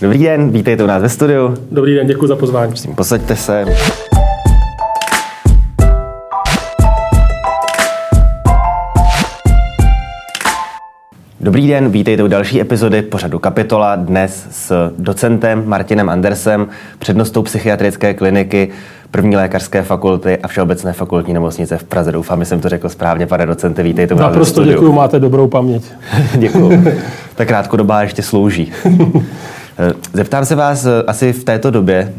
Dobrý den, vítejte u nás ve studiu. Dobrý den, děkuji za pozvání. Prosím, posaďte se. Dobrý den, vítejte u další epizody pořadu Kapitola. Dnes s docentem Martinem Andersem, přednostou psychiatrické kliniky, první lékařské fakulty a Všeobecné fakultní nemocnice v Praze. Doufám, že jsem to řekl správně, pane docente, vítejte u nás Naprosto děkuji, máte dobrou paměť. děkuji. Tak krátkodobá ještě slouží. Zeptám se vás asi v této době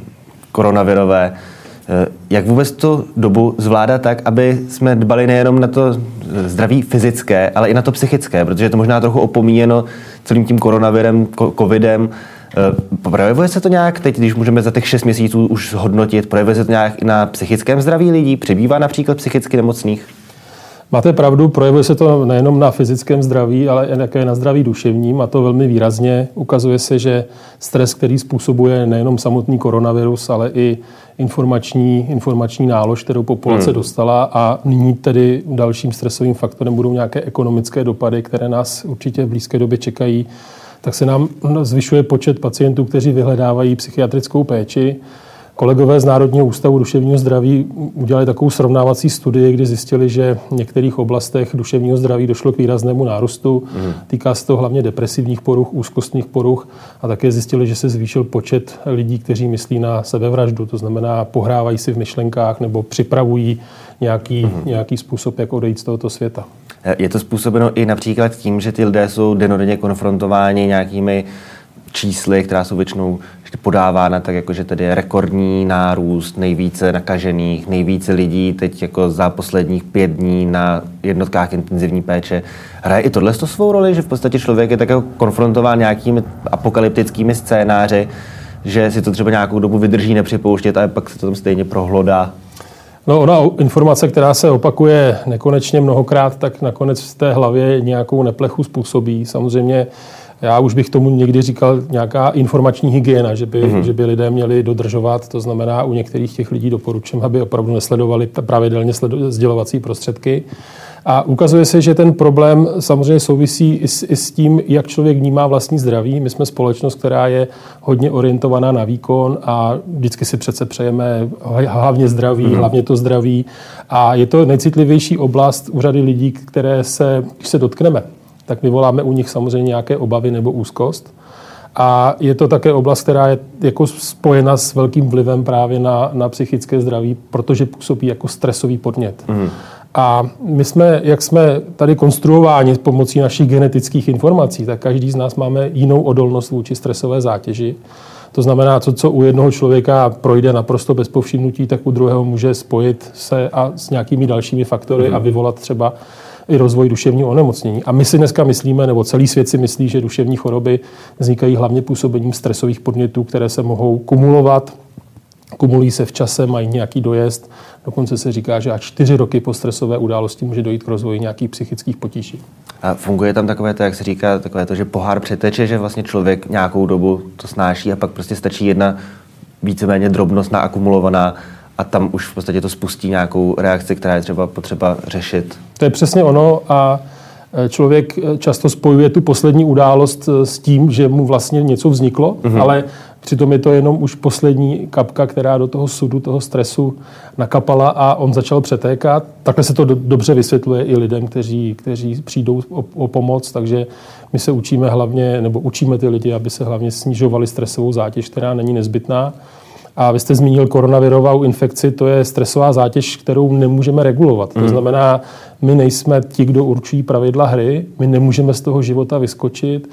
koronavirové, jak vůbec tu dobu zvládat tak, aby jsme dbali nejenom na to zdraví fyzické, ale i na to psychické, protože je to možná trochu opomíjeno celým tím koronavirem, covidem. Projevuje se to nějak teď, když můžeme za těch 6 měsíců už zhodnotit, projevuje se to nějak i na psychickém zdraví lidí? Přibývá například psychicky nemocných? Máte pravdu, projevuje se to nejenom na fyzickém zdraví, ale i také na zdraví duševním a to velmi výrazně. Ukazuje se, že stres, který způsobuje nejenom samotný koronavirus, ale i informační, informační nálož, kterou populace hmm. dostala a nyní tedy dalším stresovým faktorem budou nějaké ekonomické dopady, které nás určitě v blízké době čekají, tak se nám zvyšuje počet pacientů, kteří vyhledávají psychiatrickou péči. Kolegové z Národního ústavu duševního zdraví udělali takovou srovnávací studii, kdy zjistili, že v některých oblastech duševního zdraví došlo k výraznému nárůstu. Mm. Týká se to hlavně depresivních poruch, úzkostných poruch a také zjistili, že se zvýšil počet lidí, kteří myslí na sebevraždu, to znamená pohrávají si v myšlenkách nebo připravují nějaký, mm. nějaký způsob, jak odejít z tohoto světa. Je to způsobeno i například tím, že ty lidé jsou denodenně konfrontováni nějakými čísly, která jsou většinou podávána tak jako, že tedy je rekordní nárůst, nejvíce nakažených, nejvíce lidí teď jako za posledních pět dní na jednotkách intenzivní péče. Hraje i tohle svou roli, že v podstatě člověk je tak jako konfrontován nějakými apokalyptickými scénáři, že si to třeba nějakou dobu vydrží nepřipouštět a pak se to tam stejně prohlodá. No ona informace, která se opakuje nekonečně mnohokrát, tak nakonec v té hlavě nějakou neplechu způsobí. Samozřejmě já už bych tomu někdy říkal nějaká informační hygiena, že by, mm-hmm. že by lidé měli dodržovat. To znamená, u některých těch lidí doporučím, aby opravdu nesledovali pravidelně sledo- sdělovací prostředky. A ukazuje se, že ten problém samozřejmě souvisí i s, i s tím, jak člověk vnímá vlastní zdraví. My jsme společnost, která je hodně orientovaná na výkon a vždycky si přece přejeme hlavně zdraví, mm. hlavně to zdraví. A je to nejcitlivější oblast u řady lidí, které se, když se dotkneme, tak vyvoláme u nich samozřejmě nějaké obavy nebo úzkost. A je to také oblast, která je jako spojena s velkým vlivem právě na, na psychické zdraví, protože působí jako stresový podnět. Mm. A my jsme, jak jsme tady konstruováni pomocí našich genetických informací, tak každý z nás máme jinou odolnost vůči stresové zátěži. To znamená, to, co u jednoho člověka projde naprosto bez povšimnutí, tak u druhého může spojit se a s nějakými dalšími faktory mm. a vyvolat třeba i rozvoj duševního onemocnění. A my si dneska myslíme, nebo celý svět si myslí, že duševní choroby vznikají hlavně působením stresových podnětů, které se mohou kumulovat, kumulují se v čase, mají nějaký dojezd. Dokonce se říká, že až čtyři roky po stresové události může dojít k rozvoji nějakých psychických potíží. A funguje tam takové to, jak se říká, takové to, že pohár přeteče, že vlastně člověk nějakou dobu to snáší a pak prostě stačí jedna víceméně drobnost naakumulovaná a tam už v podstatě to spustí nějakou reakci, která je třeba potřeba řešit. To je přesně ono a e, člověk e, často spojuje tu poslední událost e, s tím, že mu vlastně něco vzniklo, mm-hmm. ale přitom je to jenom už poslední kapka, která do toho sudu, toho stresu nakapala a on začal přetékat. Takhle se to do, dobře vysvětluje i lidem, kteří, kteří přijdou o, o pomoc, takže my se učíme hlavně, nebo učíme ty lidi, aby se hlavně snižovali stresovou zátěž, která není nezbytná. A vy jste zmínil koronavirovou infekci, to je stresová zátěž, kterou nemůžeme regulovat. To hmm. znamená, my nejsme ti, kdo určují pravidla hry, my nemůžeme z toho života vyskočit,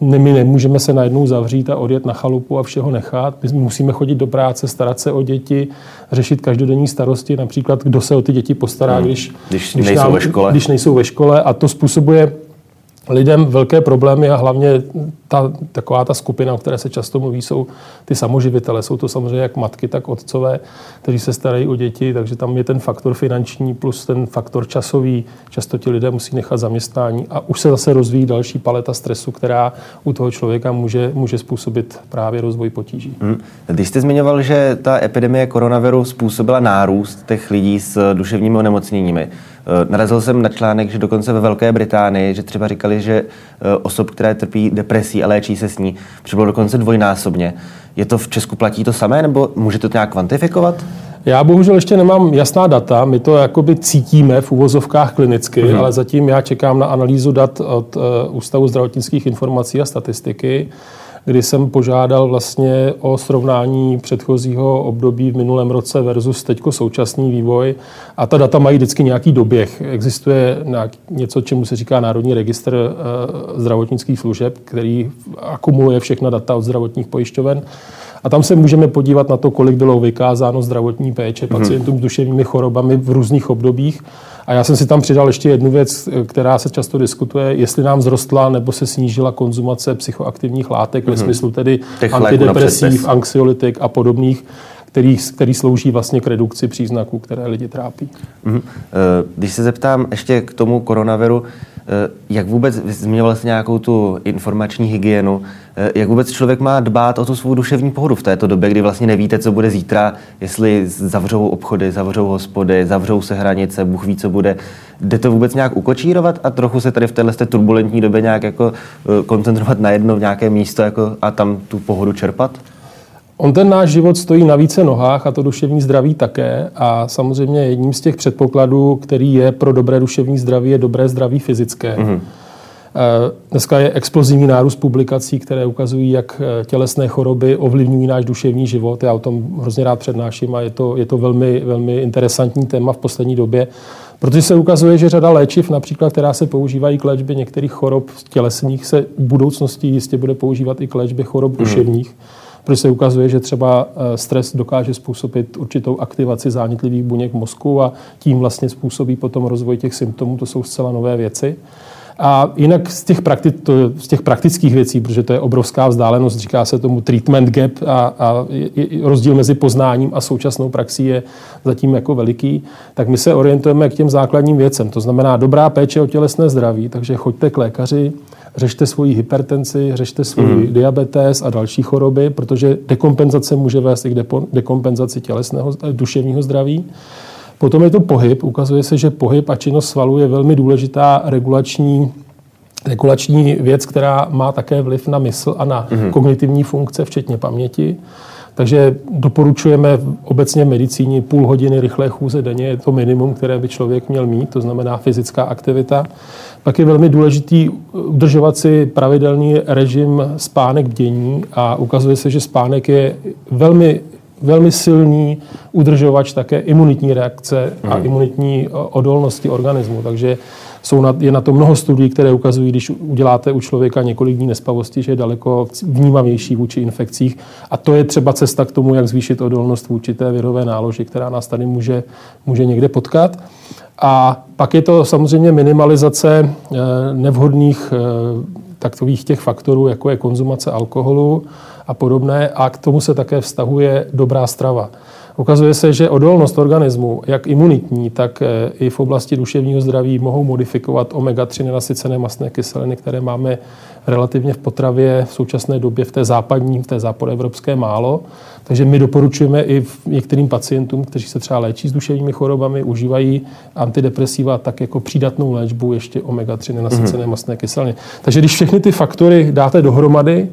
my nemůžeme se najednou zavřít a odjet na chalupu a všeho nechat. My musíme chodit do práce, starat se o děti, řešit každodenní starosti, například kdo se o ty děti postará, hmm. když, když, když, nejsou, nám, ve škole. když nejsou ve škole. A to způsobuje lidem velké problémy a hlavně ta, taková ta skupina, o které se často mluví, jsou ty samoživitele. Jsou to samozřejmě jak matky, tak otcové, kteří se starají o děti, takže tam je ten faktor finanční plus ten faktor časový. Často ti lidé musí nechat zaměstnání a už se zase rozvíjí další paleta stresu, která u toho člověka může, může způsobit právě rozvoj potíží. Hmm. Když jste zmiňoval, že ta epidemie koronaviru způsobila nárůst těch lidí s duševními onemocněními, Narazil jsem na článek, že dokonce ve Velké Británii, že třeba říkali, že osob, které trpí depresí a léčí se s ní, přibylo dokonce dvojnásobně. Je to v Česku platí to samé, nebo můžete to nějak kvantifikovat? Já bohužel ještě nemám jasná data, my to jakoby cítíme v uvozovkách klinicky, mm-hmm. ale zatím já čekám na analýzu dat od uh, Ústavu zdravotnických informací a statistiky, kdy jsem požádal vlastně o srovnání předchozího období v minulém roce versus teďko současný vývoj. A ta data mají vždycky nějaký doběh. Existuje něco, čemu se říká Národní registr uh, zdravotnických služeb, který akumuluje všechna data od zdravotních pojišťoven. A tam se můžeme podívat na to, kolik bylo vykázáno zdravotní péče mhm. pacientům s duševními chorobami v různých obdobích. A já jsem si tam přidal ještě jednu věc, která se často diskutuje, jestli nám zrostla nebo se snížila konzumace psychoaktivních látek, mm-hmm. ve mhm. smyslu tedy Těch antidepresiv, anxiolytik a podobných, který, který slouží vlastně k redukci příznaků, které lidi trápí. Mm-hmm. Když se zeptám ještě k tomu koronaviru, Eh, jak vůbec, zmiňoval jste nějakou tu informační hygienu, eh, jak vůbec člověk má dbát o tu svou duševní pohodu v této době, kdy vlastně nevíte, co bude zítra, jestli zavřou obchody, zavřou hospody, zavřou se hranice, Bůh ví, co bude. Jde to vůbec nějak ukočírovat a trochu se tady v této turbulentní době nějak jako eh, koncentrovat na jedno v nějaké místo jako a tam tu pohodu čerpat? On ten náš život stojí na více nohách a to duševní zdraví také. A samozřejmě jedním z těch předpokladů, který je pro dobré duševní zdraví, je dobré zdraví fyzické. Mm-hmm. Dneska je explozivní nárůst publikací, které ukazují, jak eh, tělesné choroby ovlivňují náš duševní život. Já o tom hrozně rád přednáším a je to, je to velmi, velmi interesantní téma v poslední době, protože se ukazuje, že řada léčiv, například, která se používají k léčbě některých chorob tělesných, se v budoucnosti jistě bude používat i k léčbě chorob mm. Protože se ukazuje, že třeba eh, stres dokáže způsobit určitou aktivaci zánětlivých buněk mozku a tím vlastně způsobí potom rozvoj těch symptomů. To jsou zcela nové věci. A jinak z těch, prakti- to, z těch praktických věcí, protože to je obrovská vzdálenost, říká se tomu treatment gap a, a rozdíl mezi poznáním a současnou praxí je zatím jako veliký, tak my se orientujeme k těm základním věcem. To znamená dobrá péče o tělesné zdraví, takže choďte k lékaři, řešte svoji hypertenzi, řešte svůj mm. diabetes a další choroby, protože dekompenzace může vést i k dekompenzaci tělesného, duševního zdraví. Potom je to pohyb. Ukazuje se, že pohyb a činnost svalů je velmi důležitá regulační regulační věc, která má také vliv na mysl a na mm. kognitivní funkce, včetně paměti. Takže doporučujeme obecně v medicíně půl hodiny rychlé chůze denně, je to minimum, které by člověk měl mít, to znamená fyzická aktivita. Pak je velmi důležitý udržovat si pravidelný režim spánek bdění a ukazuje se, že spánek je velmi velmi silný udržovač také imunitní reakce a hmm. imunitní odolnosti organismu. Takže jsou na, je na to mnoho studií, které ukazují, když uděláte u člověka několik dní nespavosti, že je daleko vnímavější vůči infekcích. A to je třeba cesta k tomu, jak zvýšit odolnost vůči té virové náloži, která nás tady může, může někde potkat. A pak je to samozřejmě minimalizace eh, nevhodných eh, takových těch faktorů, jako je konzumace alkoholu a podobné. A k tomu se také vztahuje dobrá strava. Ukazuje se, že odolnost organismu, jak imunitní, tak eh, i v oblasti duševního zdraví mohou modifikovat omega-3 nenasycené mastné kyseliny, které máme relativně v potravě v současné době v té západní, v té západoevropské málo. Takže my doporučujeme i některým pacientům, kteří se třeba léčí s duševními chorobami, užívají antidepresiva tak jako přídatnou léčbu ještě omega-3 nenasycené mm-hmm. mastné kyseliny. Takže když všechny ty faktory dáte dohromady,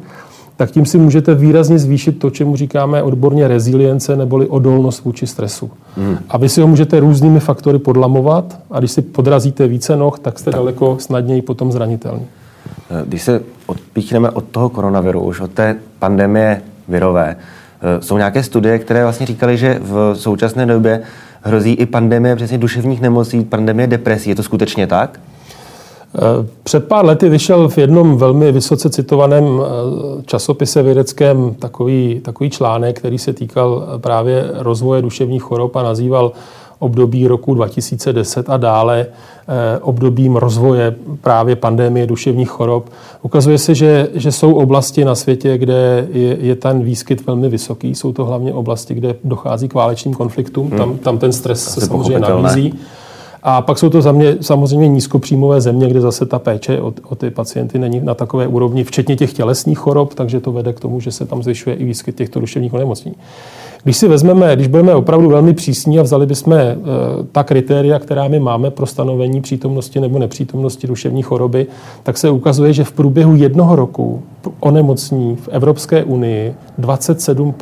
tak tím si můžete výrazně zvýšit to, čemu říkáme odborně rezilience neboli odolnost vůči stresu. Hmm. A vy si ho můžete různými faktory podlamovat a když si podrazíte více noh, tak jste tak. daleko snadněji potom zranitelní. Eh, když se odpíchneme od toho koronaviru, už od té pandemie virové, eh, jsou nějaké studie, které vlastně říkaly, že v současné době hrozí i pandemie přesně duševních nemocí, pandemie depresí. Je to skutečně tak? Eh, před pár lety vyšel v jednom velmi vysoce citovaném eh, časopise vědeckém takový, takový článek, který se týkal eh, právě rozvoje duševních chorob a nazýval období roku 2010 a dále obdobím rozvoje právě pandemie duševních chorob. Ukazuje se, že, že jsou oblasti na světě, kde je, je ten výskyt velmi vysoký. Jsou to hlavně oblasti, kde dochází k válečným konfliktům. Hmm. Tam, tam ten stres se samozřejmě nabízí. A pak jsou to za mě samozřejmě nízkopříjmové země, kde zase ta péče o, o ty pacienty není na takové úrovni, včetně těch tělesných chorob, takže to vede k tomu, že se tam zvyšuje i výskyt těchto duševních onemocnění. Když si vezmeme, když budeme opravdu velmi přísní a vzali bychom e, ta kritéria, která my máme pro stanovení přítomnosti nebo nepřítomnosti duševní choroby, tak se ukazuje, že v průběhu jednoho roku onemocní v Evropské unii 27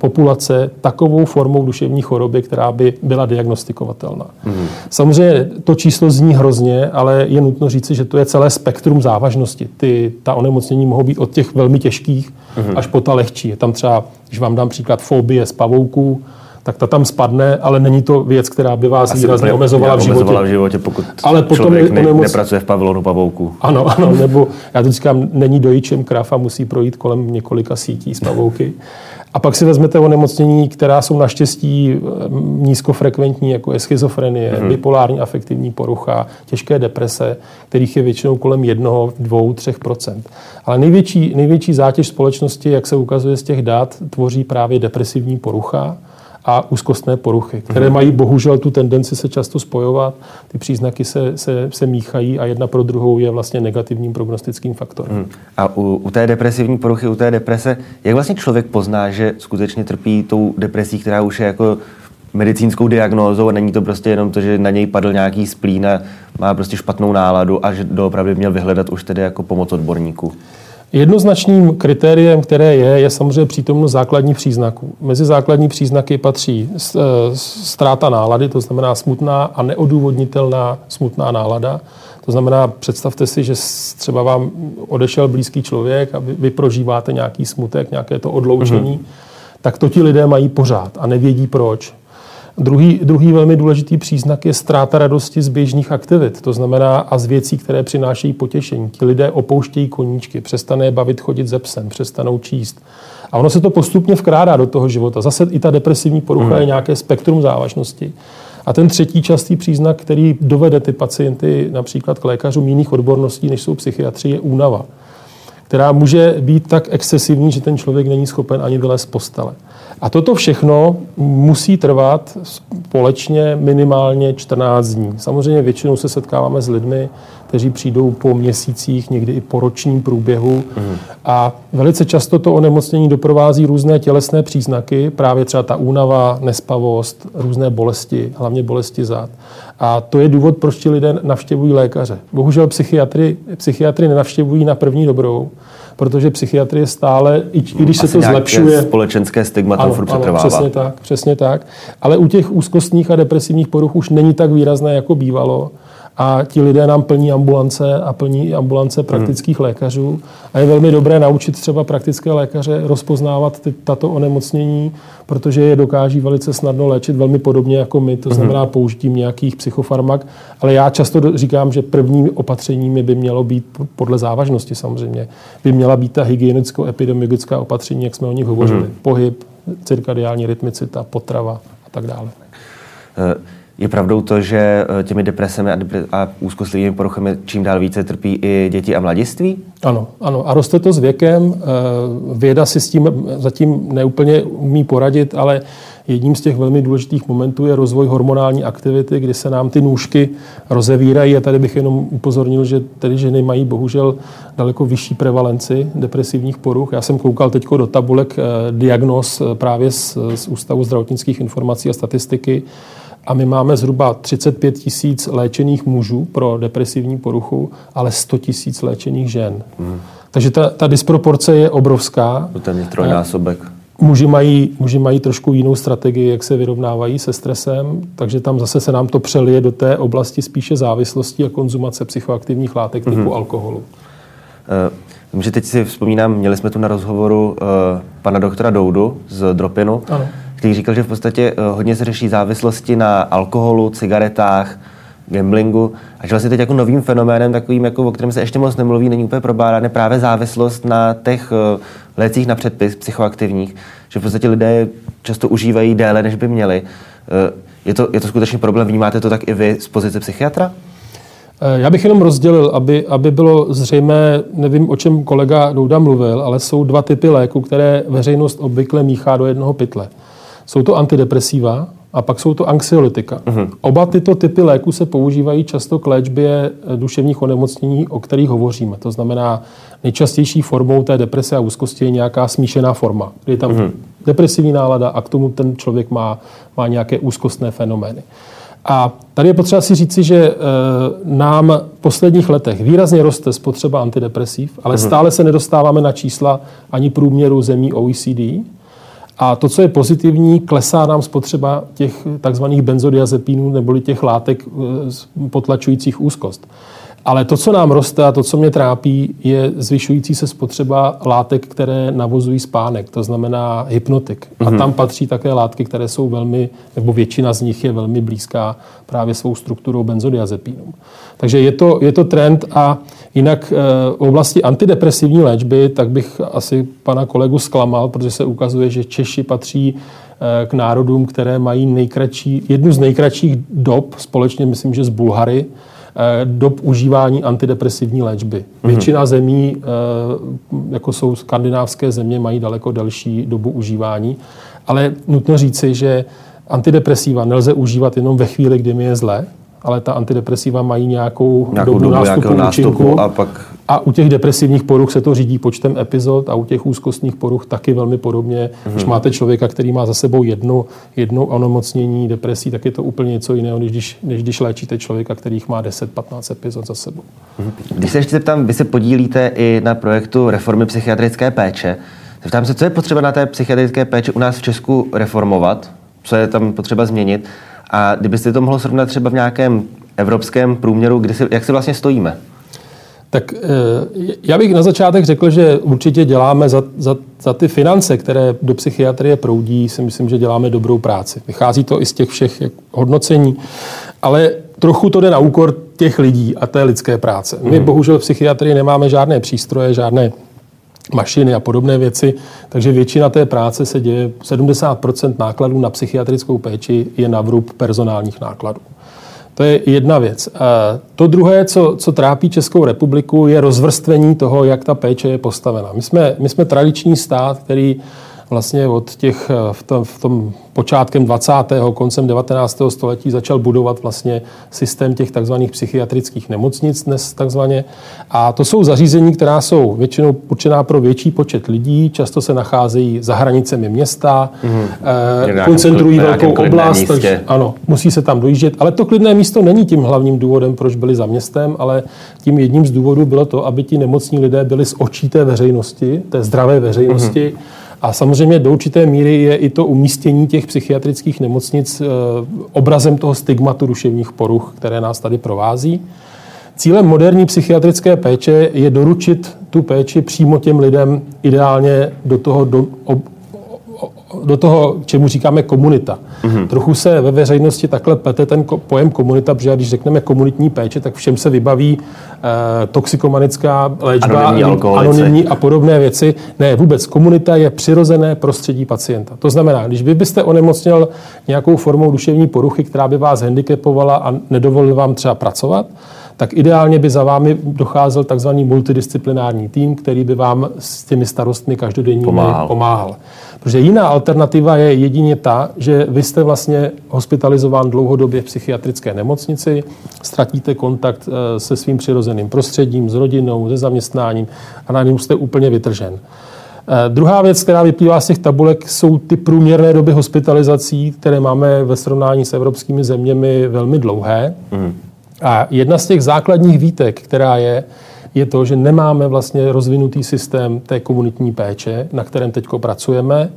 populace takovou formou duševní choroby, která by byla diagnostikovatelná. Mm. Samozřejmě to číslo zní hrozně, ale je nutno říci, že to je celé spektrum závažnosti. Ty, ta onemocnění mohou být od těch velmi těžkých mm. až po ta lehčí. Je tam třeba, když vám dám příklad, fobie z pavouků, tak ta tam spadne, ale není to věc, která by vás Asi výrazně omezovala v životě. v životě, pokud ale potom člověk ne, nemoc... nepracuje v pavilonu pavouku. Ano, ano, nebo já to říkám, není dojičem krav a musí projít kolem několika sítí z pavouky. A pak si vezmete onemocnění, která jsou naštěstí eh, nízkofrekventní, jako je schizofrenie, mm-hmm. bipolární afektivní porucha, těžké deprese, kterých je většinou kolem jednoho, dvou, třech procent. Ale největší, největší zátěž společnosti, jak se ukazuje z těch dat, tvoří právě depresivní porucha, a úzkostné poruchy, které hmm. mají bohužel tu tendenci se často spojovat. Ty příznaky se, se, se míchají a jedna pro druhou je vlastně negativním prognostickým faktorem. Hmm. A u, u té depresivní poruchy, u té deprese, jak vlastně člověk pozná, že skutečně trpí tou depresí, která už je jako medicínskou diagnózou a není to prostě jenom to, že na něj padl nějaký splín a má prostě špatnou náladu a že doopravdy měl vyhledat už tedy jako pomoc odborníků? Jednoznačným kritériem, které je, je samozřejmě přítomnost základních příznaků. Mezi základní příznaky patří e, ztráta nálady, to znamená smutná a neodůvodnitelná smutná nálada. To znamená, představte si, že třeba vám odešel blízký člověk a vy, vy prožíváte nějaký smutek, nějaké to odloučení, mm-hmm. tak to ti lidé mají pořád a nevědí proč. Druhý, druhý velmi důležitý příznak je ztráta radosti z běžných aktivit, to znamená a z věcí, které přinášejí potěšení. Ti lidé opouštějí koníčky, přestane je bavit chodit ze psem, přestanou číst. A ono se to postupně vkrádá do toho života. Zase i ta depresivní porucha hmm. je nějaké spektrum závažnosti. A ten třetí častý příznak, který dovede ty pacienty například k lékařům jiných odborností, než jsou psychiatři, je únava, která může být tak excesivní, že ten člověk není schopen ani vylézt z postele. A toto všechno musí trvat společně minimálně 14 dní. Samozřejmě většinou se setkáváme s lidmi, kteří přijdou po měsících, někdy i po ročním průběhu. Mm. A velice často to onemocnění doprovází různé tělesné příznaky, právě třeba ta únava, nespavost, různé bolesti, hlavně bolesti zad. A to je důvod, proč ti lidé navštěvují lékaře. Bohužel psychiatry, psychiatry nenavštěvují na první dobrou, protože psychiatrie stále, i, i když Asi se to zlepšuje... společenské stigma tam furt ano, přesně tak, přesně tak. Ale u těch úzkostních a depresivních poruch už není tak výrazné, jako bývalo a ti lidé nám plní ambulance a plní ambulance praktických hmm. lékařů. A je velmi dobré naučit třeba praktické lékaře rozpoznávat ty, tato onemocnění, protože je dokáží velice snadno léčit velmi podobně jako my, to hmm. znamená použitím nějakých psychofarmak. Ale já často říkám, že první opatřeními by mělo být podle závažnosti samozřejmě, by měla být ta hygienicko-epidemiologická opatření, jak jsme o nich hovořili. Hmm. Pohyb, cirkadiální rytmicita, potrava a tak dále. Uh. Je pravdou to, že eh, těmi depresemi a, úzkostlivými poruchami čím dál více trpí i děti a mladiství? Ano, ano. A roste to s věkem. Eh, věda si s tím zatím neúplně umí poradit, ale jedním z těch velmi důležitých momentů je rozvoj hormonální aktivity, kdy se nám ty nůžky rozevírají. A tady bych jenom upozornil, že tedy ženy mají bohužel daleko vyšší prevalenci depresivních poruch. Já jsem koukal teď do tabulek eh, diagnóz právě z, z Ústavu zdravotnických informací a statistiky a my máme zhruba 35 tisíc léčených mužů pro depresivní poruchu, ale 100 tisíc léčených žen. Hmm. Takže ta, ta disproporce je obrovská. To ten trojnásobek. Muži mají, muži mají trošku jinou strategii, jak se vyrovnávají se stresem, takže tam zase se nám to přelije do té oblasti spíše závislosti a konzumace psychoaktivních látek typu mm-hmm. alkoholu. Uh, vím, že teď si vzpomínám, měli jsme tu na rozhovoru uh, pana doktora Doudu z Dropinu. Ano který říkal, že v podstatě eh, hodně se řeší závislosti na alkoholu, cigaretách, gamblingu a že vlastně teď jako novým fenoménem, takovým, jako, o kterém se ještě moc nemluví, není úplně probádané, právě závislost na těch uh, lécích na předpis psychoaktivních, že v podstatě lidé často užívají déle, než by měli. Uh, je to, je to skutečně problém? Vnímáte to tak i vy z pozice psychiatra? Já bych jenom rozdělil, aby, aby bylo zřejmé, nevím, o čem kolega Douda mluvil, ale jsou dva typy léku, které veřejnost obvykle míchá do jednoho pytle. Jsou to antidepresiva, a pak jsou to anxiolytika. Uh-huh. Oba tyto typy léků se používají často k léčbě duševních onemocnění, o kterých hovoříme. To znamená, nejčastější formou té deprese a úzkosti je nějaká smíšená forma, kdy je tam uh-huh. depresivní nálada a k tomu ten člověk má, má nějaké úzkostné fenomény. A tady je potřeba si říci, že e, nám v posledních letech výrazně roste spotřeba antidepresiv, ale uh-huh. stále se nedostáváme na čísla ani průměru zemí OECD. A to, co je pozitivní, klesá nám spotřeba těch takzvaných benzodiazepínů neboli těch látek e, potlačujících úzkost. Ale to, co nám roste a to, co mě trápí, je zvyšující se spotřeba látek, které navozují spánek, to znamená hypnotik. Mm-hmm. A mhm. tam patří také látky, které jsou velmi, nebo většina z nich je velmi blízká právě svou strukturou benzodiazepínům. Takže je to, je to trend a jinak eh, v oblasti antidepresivní léčby, tak bych asi pana kolegu zklamal, protože se ukazuje, že Češi patří eh, k národům, které mají nejkratší, jednu z nejkratších dob, společně myslím, že z Bulhary, dob užívání antidepresivní léčby. Mm-hmm. Většina zemí, eh, jako jsou skandinávské země, mají daleko delší dobu užívání, ale nutno říci, že antidepresiva nelze užívat jenom ve chvíli, kdy mi je zlé, ale ta antidepresiva mají nějakou, nějakou dobu, dobu nástupu účinku. A, pak... a u těch depresivních poruch se to řídí počtem epizod a u těch úzkostních poruch taky velmi podobně. Mm-hmm. Když máte člověka, který má za sebou jednu, jednu onemocnění depresí, tak je to úplně něco jiného, než když, než když léčíte člověka, kterých má 10-15 epizod za sebou. Mm-hmm. Když se ještě zeptám, vy se podílíte i na projektu reformy psychiatrické péče. Zeptám se, co je potřeba na té psychiatrické péči u nás v Česku reformovat? Co je tam potřeba změnit? A kdybyste to mohlo srovnat třeba v nějakém evropském průměru, kdy si, jak se vlastně stojíme? Tak eh, já bych na začátek řekl, že určitě děláme za, za, za ty finance, které do psychiatrie proudí, si myslím, že děláme dobrou práci. Vychází to i z těch všech hodnocení, ale trochu to jde na úkor těch lidí a té lidské práce. My mhm. bohužel v psychiatrii nemáme žádné přístroje, žádné mašiny a podobné věci, takže většina té práce se děje, 70% nákladů na psychiatrickou péči je na vrub personálních nákladů. To je jedna věc. To druhé, co, co trápí Českou republiku, je rozvrstvení toho, jak ta péče je postavena. My jsme, my jsme tradiční stát, který vlastně od těch eh, v tom, v tom počátkem 20. koncem 19. století začal budovat vlastně systém těch takzvaných psychiatrických nemocnic dnes takzvaně. A to jsou zařízení, která jsou většinou určená pro větší počet lidí, často se nacházejí za hranicemi města, mm-hmm. eh, koncentrují velkou oblast, takže ano, musí se tam dojíždět. Ale to klidné místo není tím hlavním důvodem, proč byli za městem, ale tím jedním z důvodů bylo to, aby ti nemocní lidé byli z očí té veřejnosti, té zdravé veřejnosti, mm-hmm a samozřejmě do určité míry je i to umístění těch psychiatrických nemocnic eh, obrazem toho stigmatu duševních poruch, které nás tady provází. Cílem moderní psychiatrické péče je doručit tu péči přímo těm lidem, ideálně do toho do, do toho, čemu říkáme komunita. Mm-hmm. Trochu se ve veřejnosti takhle plete ten pojem komunita, protože když řekneme komunitní péče, tak všem se vybaví eh, toxikomanická léčba, anonymní, anonymní a podobné věci. Ne, vůbec komunita je přirozené prostředí pacienta. To znamená, když vy byste onemocněl nějakou formou duševní poruchy, která by vás handicapovala a nedovolila vám třeba pracovat, tak ideálně by za vámi docházel takzvaný multidisciplinární tým, který by vám s těmi starostmi každodenními pomáhal. pomáhal. Protože jiná alternativa je jedině ta, že vy jste vlastně hospitalizován dlouhodobě v psychiatrické nemocnici, ztratíte kontakt eh, se svým přirozeným prostředím, s rodinou, se zaměstnáním a na něm jste úplně vytržen. Eh, druhá věc, která vyplývá z těch tabulek, jsou ty průměrné doby hospitalizací, které máme ve srovnání s evropskými zeměmi velmi dlouhé. Mm. A jedna z těch základních výtek, která je, je to, že nemáme vlastně rozvinutý systém té komunitní péče, na kterém teď pracujeme.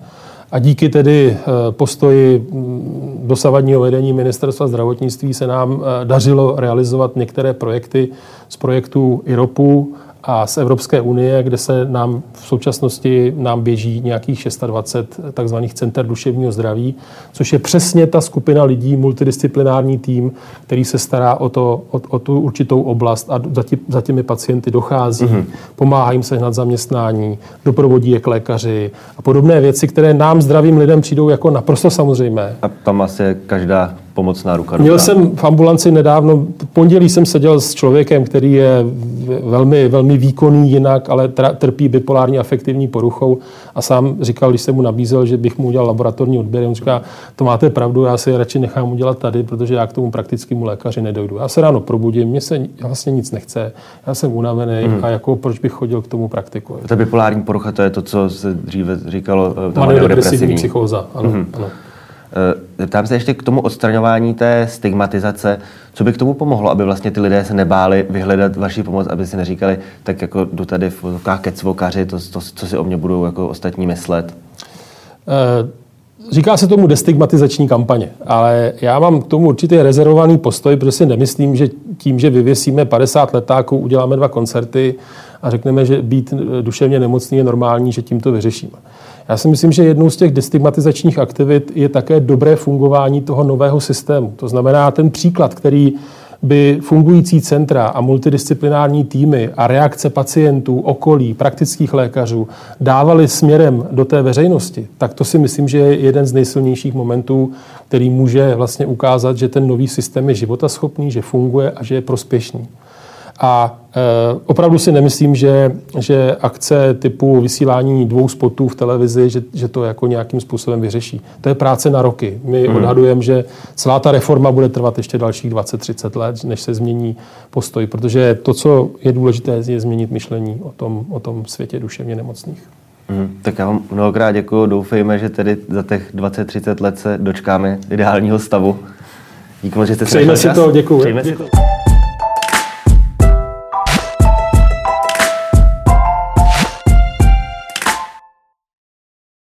A díky tedy eh, postoji mm, dosavadního vedení ministerstva zdravotnictví se nám eh, dařilo realizovat některé projekty z projektu IROPu a z Evropské unie, kde se nám v současnosti nám běží nějakých 26 takzvaných center duševního zdraví, což je přesně ta skupina lidí, multidisciplinární tým, který se stará o, to, o, o tu určitou oblast a za, tí, za těmi pacienty dochází, mm-hmm. pomáhá jim sehnat zaměstnání, doprovodí je k lékaři a podobné věci, které nám zdravým lidem přijdou jako naprosto samozřejmé. A tam asi každá pomocná ruka. Měl jsem v ambulanci nedávno, v pondělí jsem seděl s člověkem, který je velmi, velmi výkonný jinak, ale trpí bipolární afektivní poruchou a sám říkal, když jsem mu nabízel, že bych mu udělal laboratorní odběr, on říká, to máte pravdu, já si radši nechám udělat tady, protože já k tomu praktickému lékaři nedojdu. Já se ráno probudím, mně se vlastně nic nechce, já jsem unavený hmm. a jako proč bych chodil k tomu praktiku. Ta bipolární porucha, to je to, co se dříve říkalo, eh, depresivní psychóza. Ano, hmm. ano. Eh, zeptám se ještě k tomu odstraňování té stigmatizace. Co by k tomu pomohlo, aby vlastně ty lidé se nebáli vyhledat vaši pomoc, aby si neříkali, tak jako jdu tady v kecvokaři, to, to, co si o mě budou jako ostatní myslet? Uh... Říká se tomu destigmatizační kampaně, ale já mám k tomu určitý rezervovaný postoj, protože si nemyslím, že tím, že vyvěsíme 50 letáků, uděláme dva koncerty a řekneme, že být duševně nemocný je normální, že tím to vyřešíme. Já si myslím, že jednou z těch destigmatizačních aktivit je také dobré fungování toho nového systému. To znamená ten příklad, který by fungující centra a multidisciplinární týmy a reakce pacientů, okolí, praktických lékařů dávali směrem do té veřejnosti, tak to si myslím, že je jeden z nejsilnějších momentů, který může vlastně ukázat, že ten nový systém je životaschopný, že funguje a že je prospěšný. A e, opravdu si nemyslím, že, že akce typu vysílání dvou spotů v televizi, že, že to jako nějakým způsobem vyřeší. To je práce na roky. My hmm. odhadujeme, že celá ta reforma bude trvat ještě dalších 20-30 let, než se změní postoj, protože to, co je důležité, je změnit myšlení o tom, o tom světě duševně nemocných. Hmm, tak já vám mnohokrát děkuji. Doufejme, že tedy za těch 20-30 let se dočkáme ideálního stavu. Díky moc, že jste se Přejme si to, děkuji. Přejme si to.